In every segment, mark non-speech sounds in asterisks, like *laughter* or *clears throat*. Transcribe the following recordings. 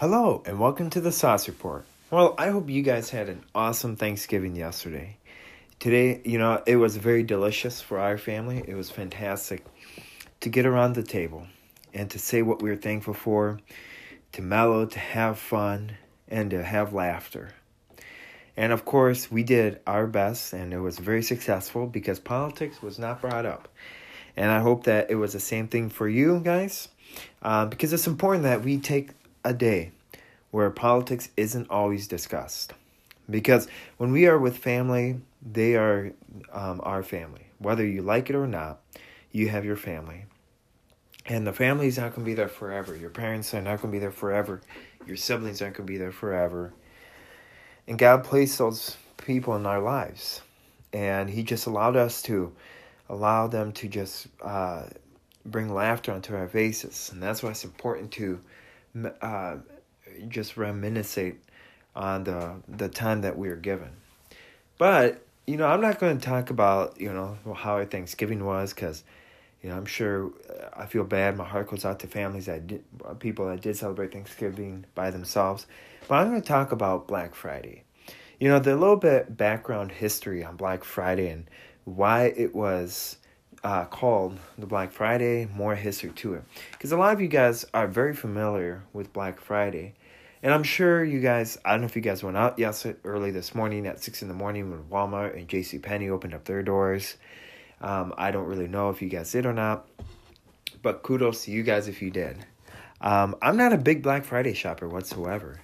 Hello, and welcome to the Sos Report. Well, I hope you guys had an awesome Thanksgiving yesterday. Today, you know, it was very delicious for our family. It was fantastic to get around the table and to say what we were thankful for, to mellow, to have fun, and to have laughter. And of course, we did our best, and it was very successful because politics was not brought up. And I hope that it was the same thing for you guys, uh, because it's important that we take a day where politics isn't always discussed. Because when we are with family, they are um, our family. Whether you like it or not, you have your family. And the family's not going to be there forever. Your parents are not going to be there forever. Your siblings aren't going to be there forever. And God placed those people in our lives. And He just allowed us to allow them to just uh, bring laughter onto our faces. And that's why it's important to uh, just reminisce on the the time that we are given. But you know, I'm not going to talk about you know how Thanksgiving was because you know I'm sure uh, I feel bad. My heart goes out to families that did, people that did celebrate Thanksgiving by themselves. But I'm going to talk about Black Friday. You know, the little bit background history on Black Friday and why it was uh, called the Black Friday, more history to it. Because a lot of you guys are very familiar with Black Friday. And I'm sure you guys, I don't know if you guys went out yesterday early this morning at 6 in the morning when Walmart and J.C. Penney opened up their doors. Um, I don't really know if you guys did or not. But kudos to you guys if you did. Um, I'm not a big Black Friday shopper whatsoever.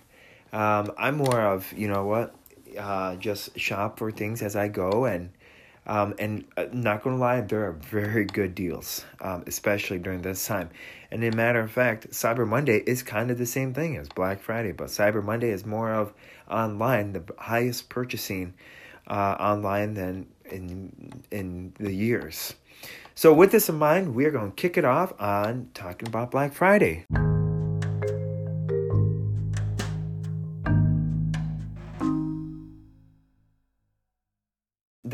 Um, I'm more of, you know what, uh, just shop for things as I go and um, and uh, not gonna lie, there are very good deals, um, especially during this time. And in matter of fact, Cyber Monday is kind of the same thing as Black Friday, but Cyber Monday is more of online, the highest purchasing uh, online than in in the years. So with this in mind, we are to kick it off on talking about Black Friday.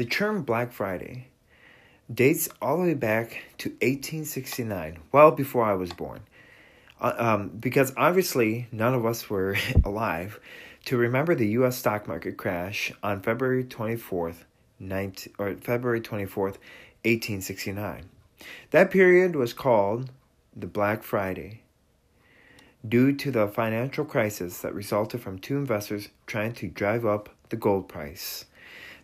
The term Black Friday dates all the way back to 1869, well before I was born. Uh, um, because obviously none of us were *laughs* alive to remember the U.S. stock market crash on February 24th, 19, or February 24th, 1869. That period was called the Black Friday due to the financial crisis that resulted from two investors trying to drive up the gold price.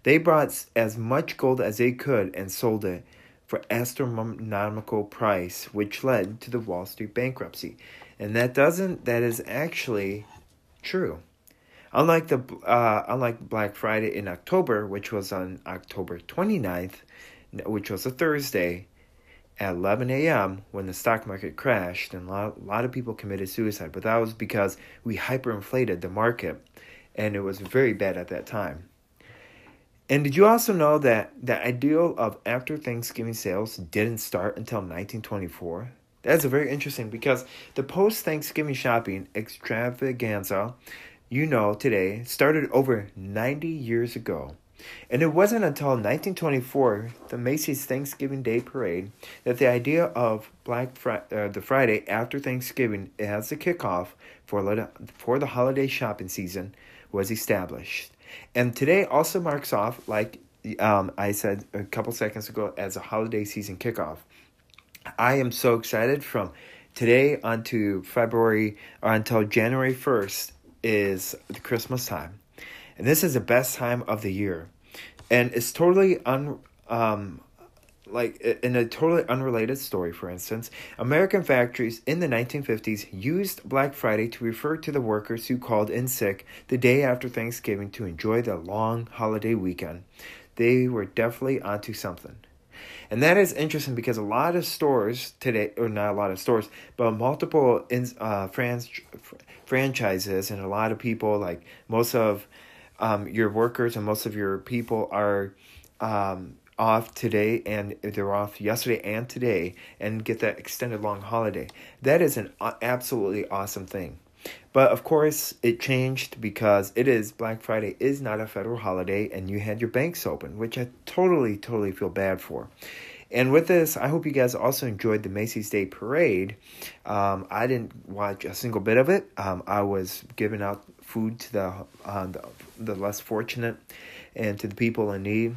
They brought as much gold as they could and sold it for astronomical price, which led to the Wall Street bankruptcy. And that doesn't that is actually true. Unlike the uh, unlike Black Friday in October, which was on October 29th, which was a Thursday, at 11 a.m. when the stock market crashed and a lot, a lot of people committed suicide. But that was because we hyperinflated the market and it was very bad at that time. And did you also know that the ideal of after Thanksgiving sales didn't start until 1924? That's very interesting because the post Thanksgiving shopping extravaganza, you know, today started over 90 years ago. And it wasn't until 1924, the Macy's Thanksgiving Day Parade, that the idea of Black Friday, uh, the Friday after Thanksgiving as the kickoff for, for the holiday shopping season was established. And today also marks off, like um, I said a couple seconds ago, as a holiday season kickoff. I am so excited from today unto February or until January 1st is the Christmas time. And this is the best time of the year. And it's totally un, um, like in a totally unrelated story, for instance, American factories in the 1950s used Black Friday to refer to the workers who called in sick the day after Thanksgiving to enjoy the long holiday weekend. They were definitely onto something. And that is interesting because a lot of stores today, or not a lot of stores, but multiple in, uh, trans, franchises and a lot of people, like most of um, your workers and most of your people are um, off today and they're off yesterday and today and get that extended long holiday. That is an absolutely awesome thing. But of course, it changed because it is Black Friday is not a federal holiday and you had your banks open, which I totally, totally feel bad for. And with this, I hope you guys also enjoyed the Macy's Day Parade. Um, I didn't watch a single bit of it. Um, I was giving out food to the, uh, the the less fortunate and to the people in need,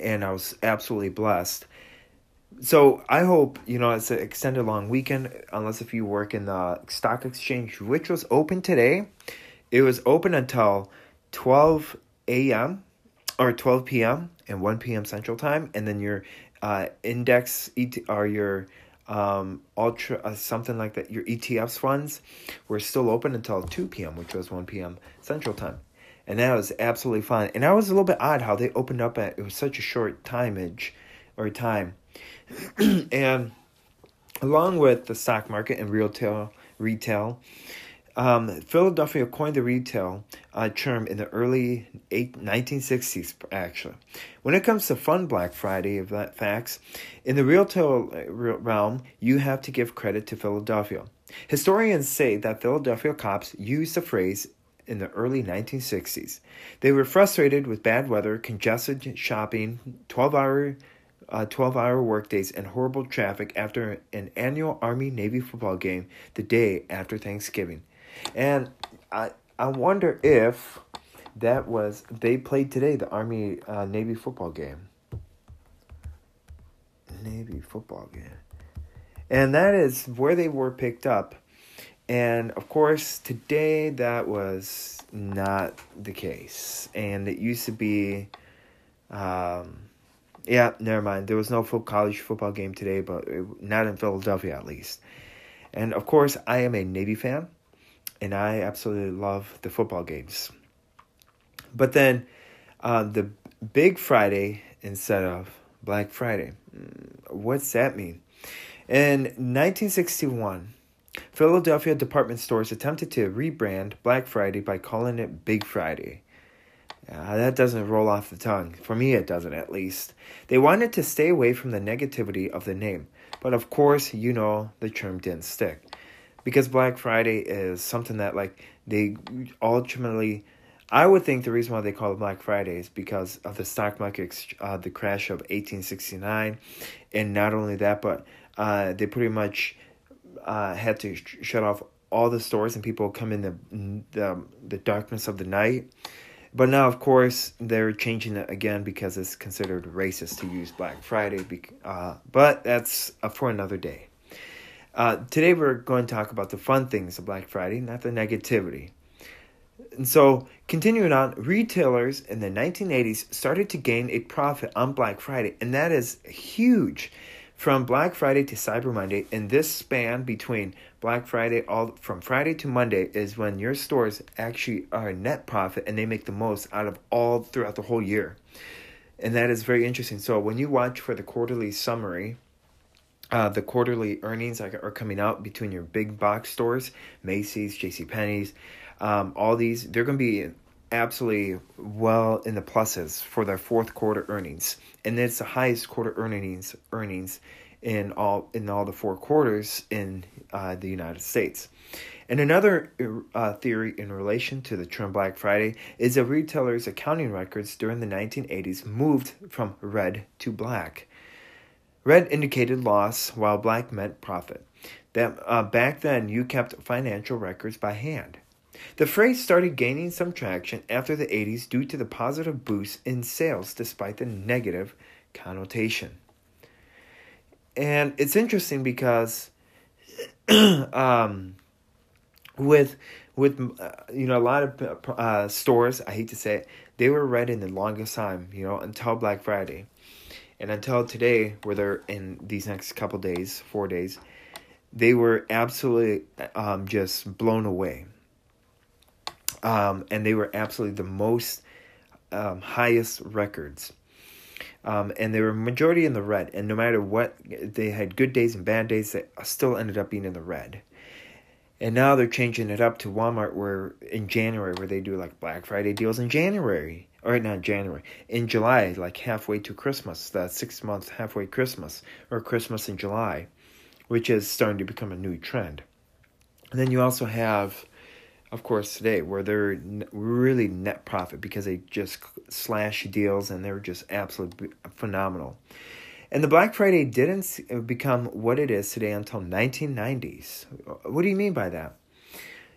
and I was absolutely blessed. So I hope you know it's an extended long weekend, unless if you work in the stock exchange, which was open today. It was open until twelve a.m. or twelve p.m. and one p.m. Central Time, and then your uh, index ET, or your um, ultra uh, something like that. Your ETFs funds were still open until two p.m., which was one p.m. Central Time, and that was absolutely fine. And that was a little bit odd how they opened up at it was such a short timeage or time *clears throat* and along with the stock market and retail, retail, um, Philadelphia coined the retail uh, term in the early eight, 1960s, actually. When it comes to Fun Black Friday of that facts, in the retail uh, realm, you have to give credit to Philadelphia. Historians say that Philadelphia cops used the phrase in the early 1960s. They were frustrated with bad weather, congested shopping, 12 hour uh, 12 hour workdays and horrible traffic after an annual Army Navy football game the day after Thanksgiving. And I, I wonder if that was, they played today the Army uh, Navy football game. Navy football game. And that is where they were picked up. And of course, today that was not the case. And it used to be. Um, yeah, never mind. There was no full college football game today, but it, not in Philadelphia at least. And of course, I am a Navy fan, and I absolutely love the football games. But then, uh, the Big Friday instead of Black Friday. Mm, what's that mean? In 1961, Philadelphia department stores attempted to rebrand Black Friday by calling it Big Friday. Uh, that doesn't roll off the tongue. For me, it doesn't, at least. They wanted to stay away from the negativity of the name. But of course, you know, the term didn't stick. Because Black Friday is something that, like, they ultimately. I would think the reason why they call it Black Friday is because of the stock market, uh, the crash of 1869. And not only that, but uh, they pretty much uh, had to sh- shut off all the stores and people come in the, the, the darkness of the night but now, of course, they're changing it again because it's considered racist to use Black Friday. Uh, but that's uh, for another day. Uh, today, we're going to talk about the fun things of Black Friday, not the negativity. And so, continuing on, retailers in the 1980s started to gain a profit on Black Friday, and that is huge. From Black Friday to Cyber Monday, in this span between Black Friday, all from Friday to Monday is when your stores actually are net profit and they make the most out of all throughout the whole year. And that is very interesting. So when you watch for the quarterly summary, uh, the quarterly earnings are coming out between your big box stores, Macy's, J.C. Penney's, um, all these. They're going to be absolutely well in the pluses for their fourth quarter earnings, and it's the highest quarter earnings earnings in all in all the four quarters in uh, the United States. And another uh, theory in relation to the term Black Friday is that retailers' accounting records during the 1980s moved from red to black. Red indicated loss, while black meant profit. That uh, back then you kept financial records by hand. The phrase started gaining some traction after the 80s due to the positive boost in sales despite the negative connotation. And it's interesting because *clears throat* um, with with uh, you know a lot of uh, stores i hate to say it they were red in the longest time you know until black friday. And until today where they're in these next couple days four days they were absolutely um, just blown away um, and they were absolutely the most um, highest records um, and they were majority in the red. And no matter what, they had good days and bad days. They still ended up being in the red. And now they're changing it up to Walmart, where in January, where they do like Black Friday deals in January, or not January, in July, like halfway to Christmas, that six month halfway Christmas, or Christmas in July, which is starting to become a new trend. And then you also have of course, today, where they're really net profit because they just slash deals and they're just absolutely phenomenal. And the Black Friday didn't uh, become what it is today until 1990s. Uh, what do you mean by that?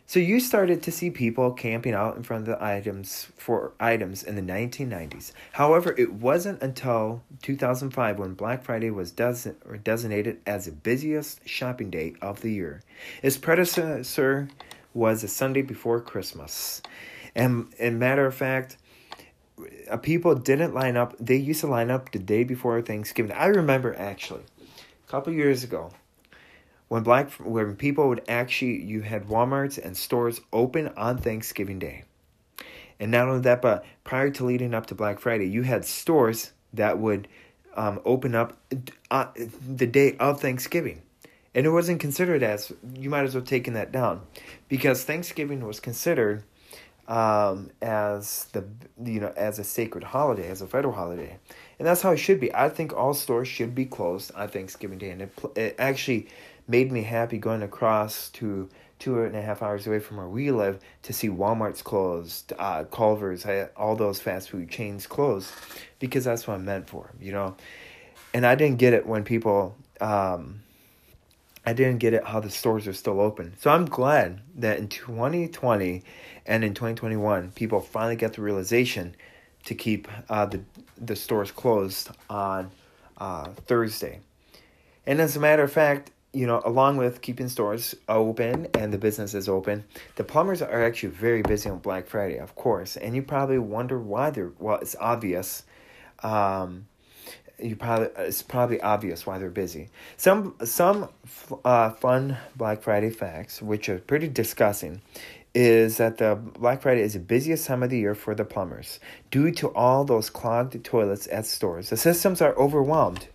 So you started to see people camping out in front of the items for items in the 1990s. However, it wasn't until 2005 when Black Friday was des- designated as the busiest shopping day of the year. Its predecessor was the Sunday before Christmas. And, in matter of fact, uh, people didn't line up. They used to line up the day before Thanksgiving. I remember actually, a couple years ago, when black when people would actually you had Walmarts and stores open on Thanksgiving Day. And not only that, but prior to leading up to Black Friday, you had stores that would um, open up uh, the day of Thanksgiving. And it wasn't considered as, you might as well taken that down. Because Thanksgiving was considered um, as the, you know, as a sacred holiday, as a federal holiday. And that's how it should be. I think all stores should be closed on Thanksgiving Day. And it, it actually made me happy going across to two and a half hours away from where we live to see Walmart's closed, uh, Culver's, all those fast food chains closed, because that's what I'm meant for, you know. And I didn't get it when people, um, I didn't get it how the stores are still open. So I'm glad that in 2020 and in 2021, people finally got the realization to keep uh, the the stores closed on uh, Thursday. And as a matter of fact, you know, along with keeping stores open and the business is open, the plumbers are actually very busy on Black Friday, of course. And you probably wonder why they're, well, it's obvious. Um, you probably it's probably obvious why they're busy. Some some uh, fun Black Friday facts, which are pretty disgusting, is that the Black Friday is the busiest time of the year for the plumbers due to all those clogged toilets at stores. The systems are overwhelmed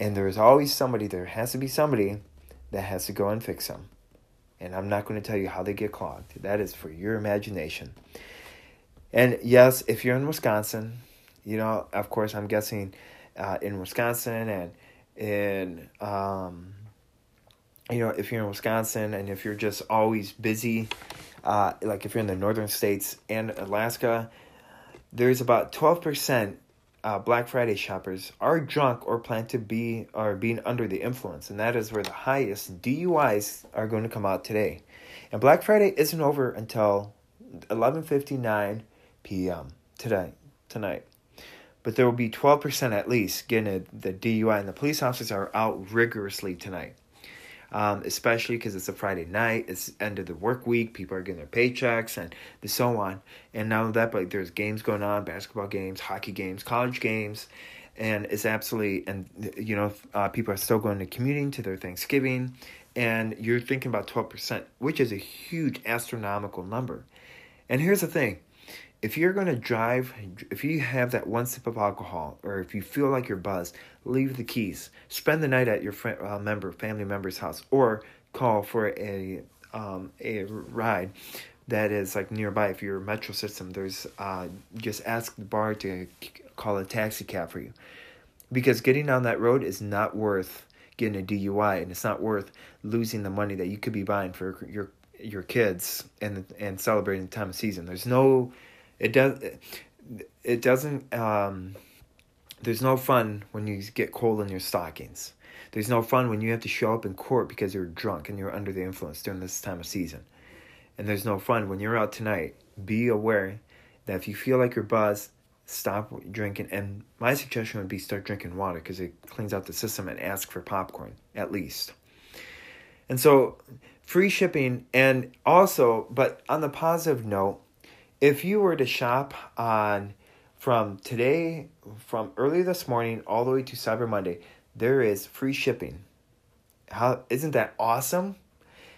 and there's always somebody, there has to be somebody that has to go and fix them. And I'm not going to tell you how they get clogged. That is for your imagination. And yes, if you're in Wisconsin, you know, of course, I'm guessing uh, in Wisconsin and in, um, you know, if you're in Wisconsin and if you're just always busy, uh, like if you're in the northern states and Alaska, there's about 12% uh, Black Friday shoppers are drunk or plan to be are being under the influence, and that is where the highest DUIs are going to come out today. And Black Friday isn't over until 11:59 p.m. today tonight. But there will be 12% at least getting a, the DUI, and the police officers are out rigorously tonight um, especially because it's a Friday night, it's end of the work week, people are getting their paychecks and so on. And now that, but there's games going on, basketball games, hockey games, college games, and it's absolutely and you know uh, people are still going to commuting to their Thanksgiving, and you're thinking about twelve percent, which is a huge astronomical number. And here's the thing if you're going to drive, if you have that one sip of alcohol, or if you feel like you're buzzed, leave the keys. Spend the night at your friend, uh, member, family member's house, or call for a um, a ride that is like nearby. If you're a metro system, there's uh, just ask the bar to call a taxi cab for you, because getting down that road is not worth getting a DUI, and it's not worth losing the money that you could be buying for your your kids and and celebrating the time of season. There's no it does it doesn't um, there's no fun when you get cold in your stockings. There's no fun when you have to show up in court because you're drunk and you're under the influence during this time of season. And there's no fun when you're out tonight. Be aware that if you feel like you're buzzed stop drinking. And my suggestion would be start drinking water because it cleans out the system and ask for popcorn at least. And so free shipping and also but on the positive note if you were to shop on from today, from early this morning all the way to Cyber Monday, there is free shipping. How isn't that awesome?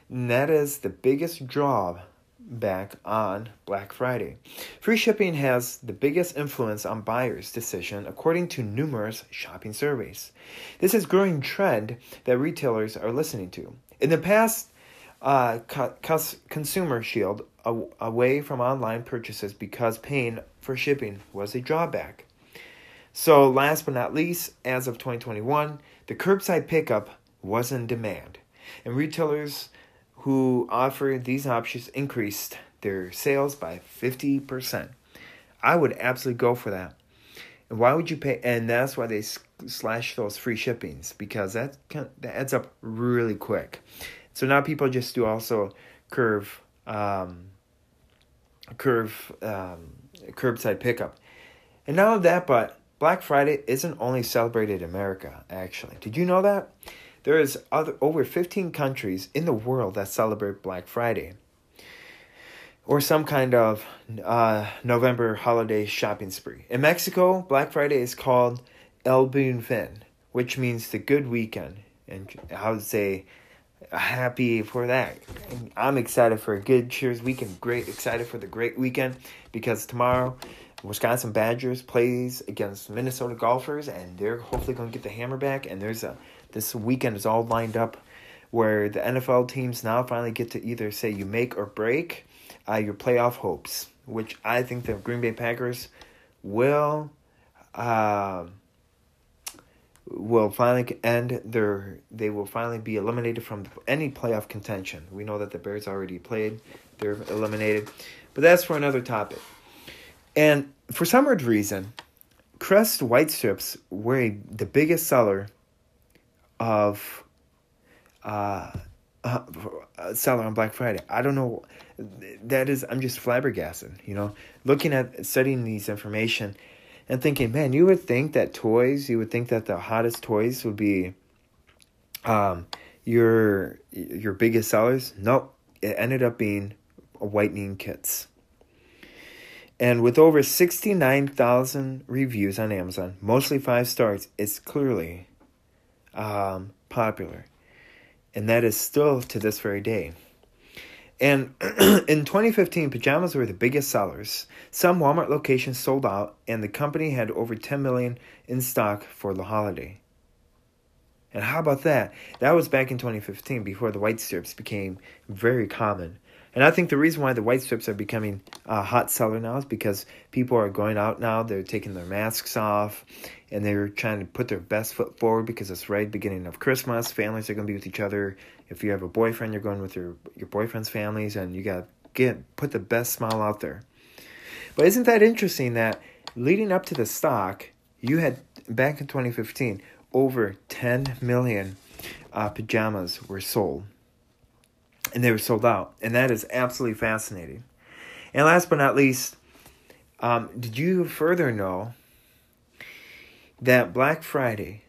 And that is the biggest drawback on Black Friday. Free shipping has the biggest influence on buyers' decision according to numerous shopping surveys. This is growing trend that retailers are listening to. In the past, uh, Consumer Shield away from online purchases because paying for shipping was a drawback. So, last but not least, as of 2021, the curbside pickup was in demand, and retailers who offered these options increased their sales by 50%. I would absolutely go for that. And why would you pay? And that's why they slash those free shippings because that that adds up really quick. So now people just do also curve um, curve um, curbside pickup, and not only that, but Black Friday isn't only celebrated in America. Actually, did you know that there is other over fifteen countries in the world that celebrate Black Friday? or some kind of uh, November holiday shopping spree. In Mexico, Black Friday is called El Buen Fin, which means the good weekend. And I would say happy for that. I'm excited for a good Cheers weekend. Great, excited for the great weekend because tomorrow Wisconsin Badgers plays against Minnesota Gophers and they're hopefully going to get the hammer back. And there's a this weekend is all lined up where the NFL teams now finally get to either say you make or break uh, your playoff hopes, which I think the Green Bay Packers will uh, will finally end their. They will finally be eliminated from any playoff contention. We know that the Bears already played; they're eliminated, but that's for another topic. And for some odd reason, Crest White Strips were the biggest seller of uh, uh, seller on Black Friday. I don't know. That is, I'm just flabbergasted. You know, looking at studying these information and thinking, man, you would think that toys, you would think that the hottest toys would be, um, your your biggest sellers. Nope, it ended up being whitening kits. And with over 69,000 reviews on Amazon, mostly five stars, it's clearly um, popular and that is still to this very day. And *clears throat* in 2015, pajamas were the biggest sellers. Some Walmart locations sold out, and the company had over 10 million in stock for the holiday. And how about that? That was back in 2015, before the white strips became very common. And I think the reason why the white strips are becoming a hot seller now is because people are going out now, they're taking their masks off, and they're trying to put their best foot forward because it's right beginning of Christmas. Families are going to be with each other. If you have a boyfriend, you're going with your your boyfriend's families, and you got to get put the best smile out there. But isn't that interesting that leading up to the stock, you had back in 2015 over 10 million uh, pajamas were sold and they were sold out. And that is absolutely fascinating. And last but not least, um, did you further know that Black Friday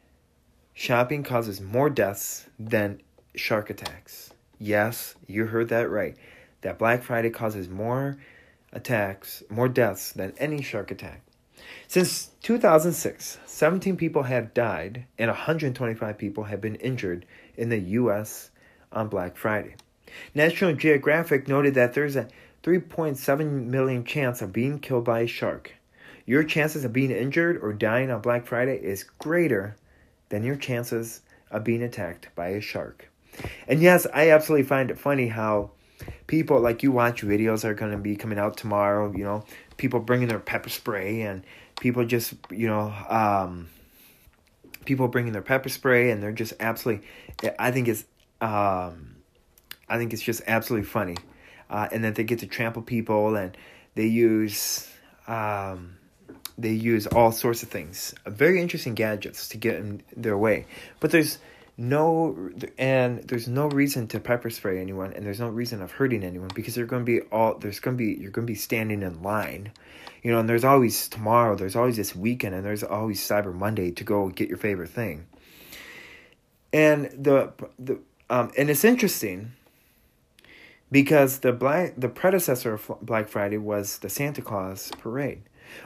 shopping causes more deaths than shark attacks? Yes, you heard that right. That Black Friday causes more attacks, more deaths than any shark attack. Since 2006, 17 people have died and 125 people have been injured in the U.S. on Black Friday. National Geographic noted that there's a 3.7 million chance of being killed by a shark. Your chances of being injured or dying on Black Friday is greater than your chances of being attacked by a shark. And yes, I absolutely find it funny how people like you watch videos are going to be coming out tomorrow, you know, people bringing their pepper spray and people just, you know, um, people bringing their pepper spray and they're just absolutely I think it's um I think it's just absolutely funny. Uh, and that they get to trample people and they use um, they use all sorts of things, very interesting gadgets to get in their way. But there's no and there's no reason to pepper spray anyone, and there's no reason of hurting anyone because they're going to be all there's going to be you're going to be standing in line, you know. And there's always tomorrow, there's always this weekend, and there's always Cyber Monday to go get your favorite thing. And the the um and it's interesting because the black the predecessor of Black Friday was the Santa Claus parade.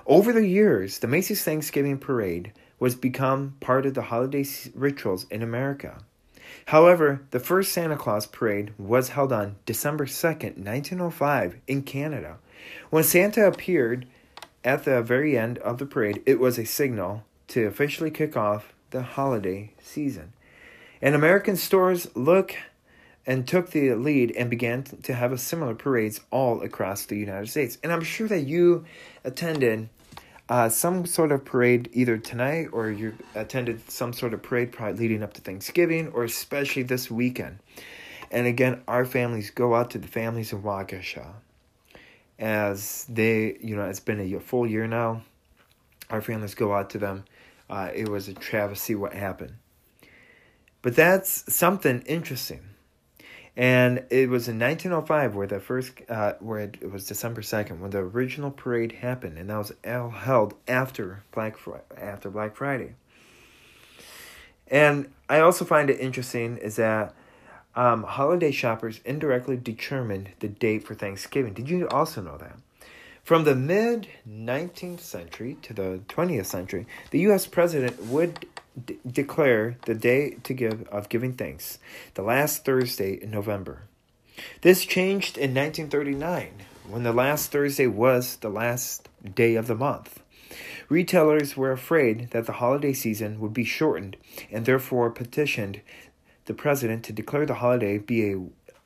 Over the years, the Macy's Thanksgiving parade was become part of the holiday rituals in America. However, the first Santa Claus parade was held on December 2nd, 1905 in Canada. When Santa appeared at the very end of the parade, it was a signal to officially kick off the holiday season. And American stores look and took the lead and began to have a similar parades all across the United States. And I'm sure that you attended uh, some sort of parade either tonight or you attended some sort of parade probably leading up to Thanksgiving or especially this weekend. And again, our families go out to the families in Waukesha as they, you know, it's been a full year now. our families go out to them. Uh, it was a travesty what happened. But that's something interesting. And it was in 1905 where the first, uh, where it, it, was December 2nd when the original parade happened, and that was held after Black Fri- after Black Friday. And I also find it interesting is that um, holiday shoppers indirectly determined the date for Thanksgiving. Did you also know that? From the mid 19th century to the 20th century, the U.S. president would d- declare the day to give of giving thanks, the last Thursday in November. This changed in 1939 when the last Thursday was the last day of the month. Retailers were afraid that the holiday season would be shortened and therefore petitioned the president to declare the holiday be a,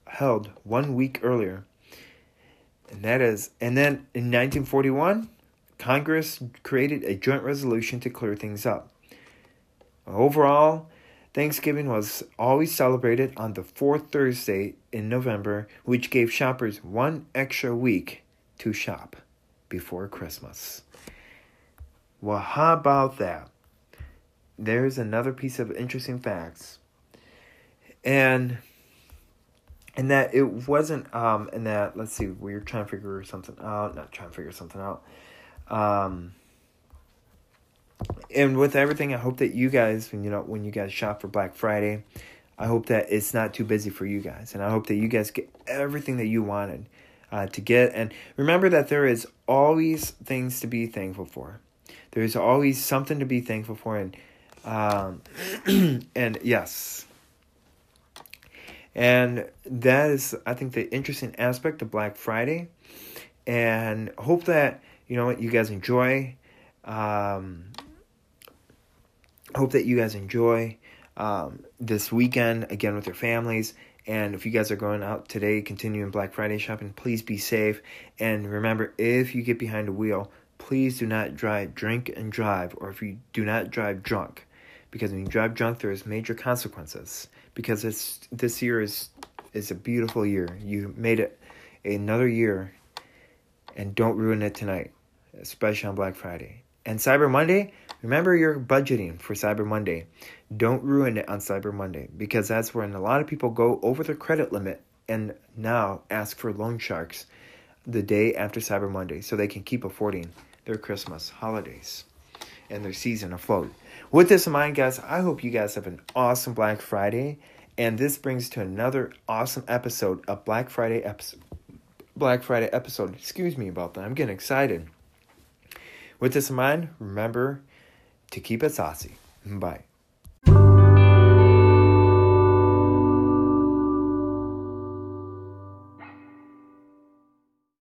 held one week earlier. And that is and then in 1941 Congress created a joint resolution to clear things up. Overall, Thanksgiving was always celebrated on the fourth Thursday in November, which gave shoppers one extra week to shop before Christmas. Well, how about that? There's another piece of interesting facts. And and that it wasn't um and that let's see, we are trying to figure something out, not trying to figure something out. Um and with everything, I hope that you guys, when you know, when you guys shop for Black Friday, I hope that it's not too busy for you guys, and I hope that you guys get everything that you wanted uh, to get. And remember that there is always things to be thankful for. There is always something to be thankful for, and um, *clears throat* and yes, and that is, I think, the interesting aspect of Black Friday, and hope that you know what you guys enjoy. Um, hope that you guys enjoy um, this weekend again with your families. And if you guys are going out today, continuing Black Friday shopping, please be safe. And remember, if you get behind a wheel, please do not drive, drink and drive, or if you do not drive drunk, because when you drive drunk, there is major consequences. Because it's this year is is a beautiful year. You made it another year, and don't ruin it tonight, especially on Black Friday. And Cyber Monday, remember you're budgeting for Cyber Monday. Don't ruin it on Cyber Monday because that's when a lot of people go over their credit limit and now ask for loan sharks the day after Cyber Monday so they can keep affording their Christmas holidays and their season afloat. With this in mind, guys, I hope you guys have an awesome Black Friday. And this brings to another awesome episode of Black Friday episode. Black Friday episode. Excuse me about that. I'm getting excited. With this in mind, remember to keep it Sossy. Bye.